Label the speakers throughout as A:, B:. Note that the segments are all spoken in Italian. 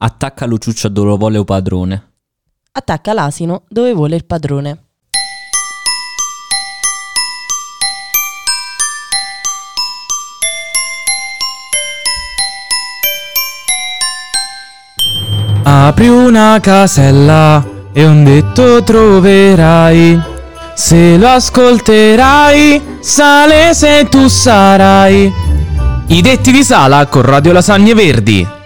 A: Attacca Luciuccio dove vuole un padrone.
B: Attacca l'asino dove vuole il padrone.
C: Apri una casella e un detto troverai. Se lo ascolterai, sale se tu sarai. I detti di Sala con Radio Lasagne Verdi.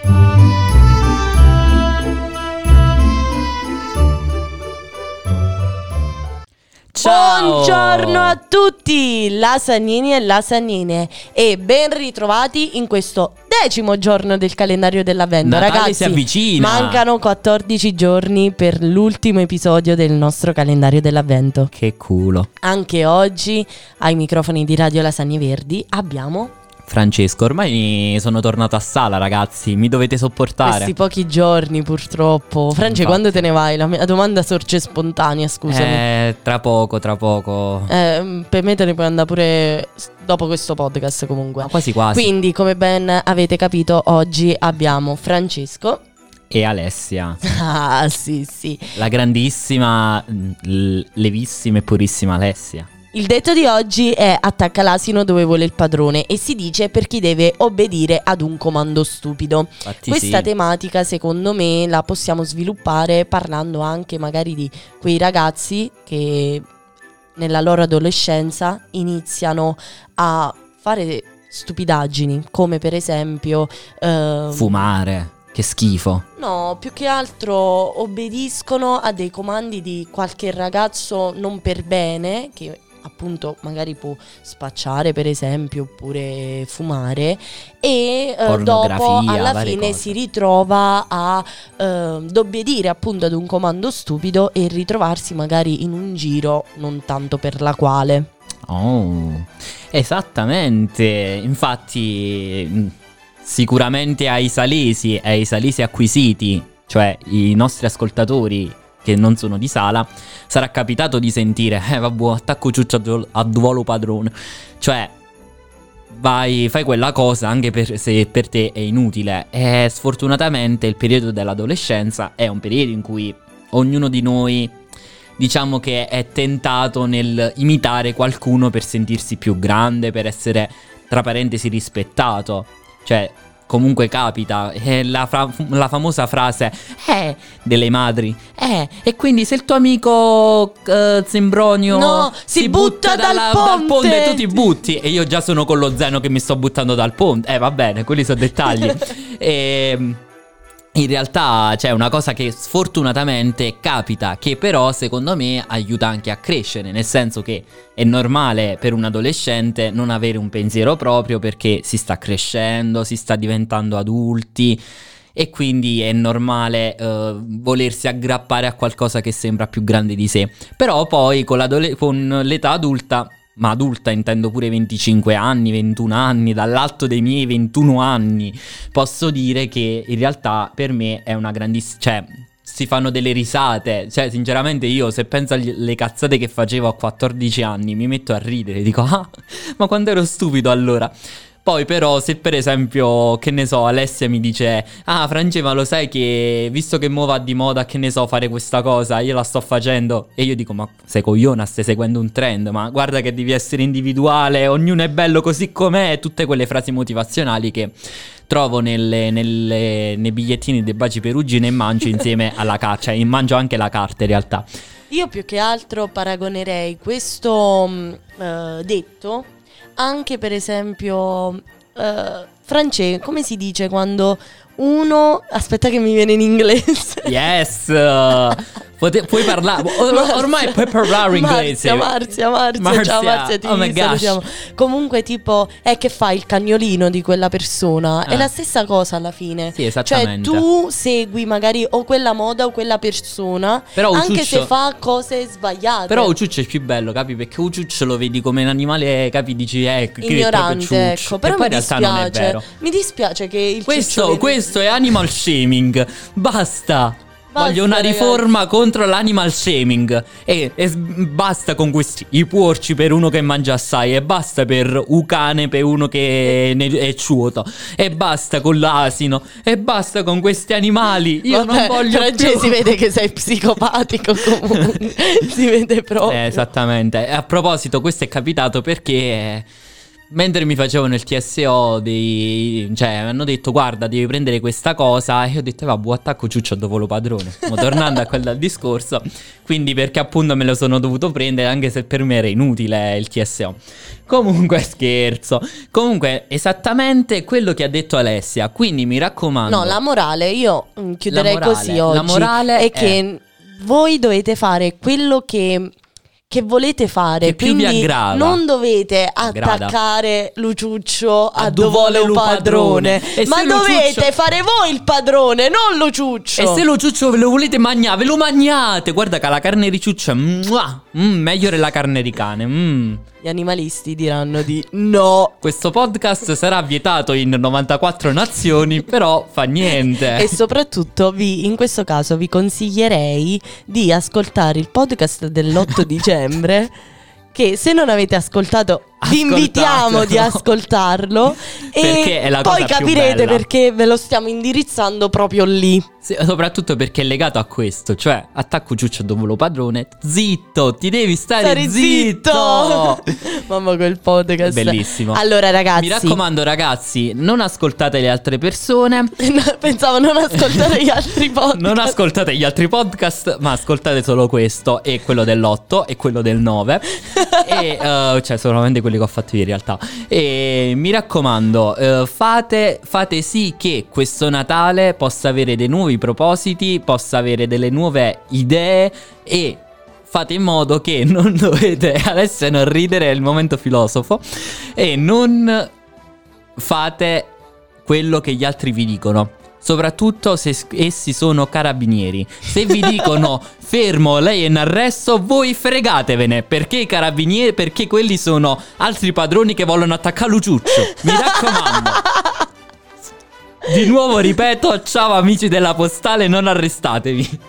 A: Ciao!
B: Buongiorno a tutti, lasagnini e lasagnine e ben ritrovati in questo decimo giorno del calendario dell'avvento.
A: Natale
B: Ragazzi,
A: si avvicina.
B: mancano 14 giorni per l'ultimo episodio del nostro calendario dell'avvento.
A: Che culo.
B: Anche oggi ai microfoni di Radio Lasagne Verdi abbiamo
A: Francesco, ormai sono tornato a sala, ragazzi. Mi dovete sopportare.
B: questi pochi giorni purtroppo. France,
A: Infatti.
B: quando te ne vai? La mia domanda sorge spontanea, scusami.
A: Eh, tra poco, tra poco.
B: Eh, per me te ne puoi andare pure dopo questo podcast comunque.
A: Ma quasi quasi.
B: Quindi, come ben avete capito, oggi abbiamo Francesco.
A: E Alessia,
B: Ah, sì, sì.
A: la grandissima, mm, l- levissima e purissima Alessia.
B: Il detto di oggi è attacca l'asino dove vuole il padrone e si dice per chi deve obbedire ad un comando stupido.
A: Infatti
B: Questa
A: sì.
B: tematica, secondo me, la possiamo sviluppare parlando anche magari di quei ragazzi che nella loro adolescenza iniziano a fare stupidaggini, come per esempio ehm,
A: Fumare. Che schifo.
B: No, più che altro obbediscono a dei comandi di qualche ragazzo non per bene, che appunto magari può spacciare per esempio oppure fumare e eh, dopo alla fine
A: cose.
B: si ritrova a eh, obbedire appunto ad un comando stupido e ritrovarsi magari in un giro non tanto per la quale.
A: Oh, esattamente. Infatti, mh, sicuramente ai salesi e ai salesi acquisiti, cioè i nostri ascoltatori che non sono di sala, sarà capitato di sentire, eh vabbè, attacco ciuccio a duol- a duolo padrone. Cioè, vai, fai quella cosa anche per- se per te è inutile. E sfortunatamente il periodo dell'adolescenza è un periodo in cui ognuno di noi diciamo che è tentato nel imitare qualcuno per sentirsi più grande, per essere tra parentesi rispettato. Cioè, comunque capita, è la, fra- la famosa frase eh delle madri. Eh, e quindi se il tuo amico eh, Zembronio
B: No, si butta dal ponte.
A: tu ti butti e io già sono con lo zeno che mi sto buttando dal ponte. Eh, va bene, quelli sono dettagli. e in realtà c'è una cosa che sfortunatamente capita, che però secondo me aiuta anche a crescere, nel senso che è normale per un adolescente non avere un pensiero proprio perché si sta crescendo, si sta diventando adulti e quindi è normale eh, volersi aggrappare a qualcosa che sembra più grande di sé. Però poi con, con l'età adulta, ma adulta intendo pure 25 anni, 21 anni, dall'alto dei miei 21 anni, posso dire che in realtà per me è una grandissima... Cioè, si fanno delle risate. Cioè, sinceramente, io se penso alle cazzate che facevo a 14 anni, mi metto a ridere. Dico, ah, ma quando ero stupido allora. Poi però se per esempio, che ne so, Alessia mi dice Ah Frange ma lo sai che visto che mo va di moda che ne so fare questa cosa Io la sto facendo? E io dico ma sei cogliona stai seguendo un trend Ma guarda che devi essere individuale Ognuno è bello così com'è. Tutte quelle frasi motivazionali che trovo nelle- nelle- nei bigliettini dei baci perugine e mangio insieme alla carta Cioè mangio anche la carta in realtà.
B: Io più che altro paragonerei questo eh, detto anche per esempio eh, France, come si dice quando uno aspetta che mi viene in inglese.
A: Yes Pote- Puoi parlare or-. Ormai puoi parlare inglese
B: Marzia, Marzia, Marzia,
A: Marzia,
B: ciao Marzia, ti
A: oh my gosh.
B: salutiamo. Comunque tipo, è che fai il cagnolino di quella persona, è
A: Ah.
B: la stessa cosa alla fine.
A: Sì,
B: Cioè
A: esattamente.
B: tu segui magari o quella moda o quella persona,
A: Però
B: anche
A: Uciuccio-
B: se fa cose sbagliate.
A: Però Uciuccio è più bello, capi? Perché Uciuccio lo vedi come un animale, capi? Dici, eh, è
B: ignorante, ecco. Però
A: e poi
B: mi
A: in realtà non è
B: dispiace.
A: vero.
B: Mi dispiace che il
A: Questo,
B: ciuccio-
A: questo è animal shaming. Basta.
B: Basta,
A: Voglio una
B: ragazzi.
A: riforma contro l'animal shaming. E, e basta con questi i porci per uno che mangia assai. E basta per u cane per uno che ne- è ciuoto. E basta con l'asino. E basta con questi animali. Io
B: Vabbè,
A: non voglio
B: Francesco, si vede che sei psicopatico comunque. si vede proprio.
A: Eh, esattamente. A proposito, questo è capitato perché. Eh, Mentre mi facevano il TSO, dei, cioè hanno detto guarda devi prendere questa cosa e io ho detto vabbè attacco ciuccio dopo lo padrone. Ma tornando a quel discorso, quindi perché appunto me lo sono dovuto prendere anche se per me era inutile il TSO. Comunque scherzo. Comunque esattamente quello che ha detto Alessia, quindi mi raccomando.
B: No, la morale, io mm, chiuderei
A: morale,
B: così
A: la
B: oggi.
A: morale
B: è
A: è-
B: che voi dovete fare quello che, che volete fare.
A: Che più
B: quindi
A: aggrava.
B: non dovete attaccare Luciuccio a,
A: A
B: dove vuole un padrone.
A: padrone.
B: Ma dovete
A: Luciuccio-
B: fare voi il padrone, non Luciuccio.
A: E se lo ciuccio ve lo volete mangiare, ve lo mangiate. Guarda che la carne di mua, mm, meglio della carne di cane. mm.
B: Gli animalisti diranno di no.
A: Questo podcast sarà vietato in 94 nazioni, però fa niente.
B: E soprattutto vi, in questo caso vi consiglierei di ascoltare il podcast dell'8 dicembre che se non avete ascoltato vi invitiamo di ascoltarlo e
A: è la cosa
B: poi capirete perché ve lo stiamo indirizzando proprio lì.
A: Sì, soprattutto perché è legato a questo, cioè attacco ciuccio dopo lo padrone, zitto, ti devi stare,
B: Stare
A: zitto.
B: Mamma quel podcast.
A: Bellissimo.
B: Allora ragazzi,
A: Mi raccomando ragazzi, non ascoltate le altre persone,
B: pensavo non ascoltare gli altri podcast.
A: non ascoltate gli altri podcast, ma ascoltate solo questo e quello dell'8 e quello del 9. e eh, cioè solamente quelli che ho fatto io in realtà. E mi raccomando, eh, fate, fate sì che questo Natale possa avere dei nuovi propositi, possa avere delle nuove idee e fate in modo che non dovete adesso non ridere, è il momento filosofo e non fate quello che gli altri vi dicono. Soprattutto se essi sono carabinieri. Se vi dicono fermo, lei è in arresto, voi fregatevene. Perché i carabinieri, perché quelli sono altri padroni che vogliono attaccare Luciuccio. Mi raccomando. Di nuovo ripeto, ciao amici della postale, non arrestatevi.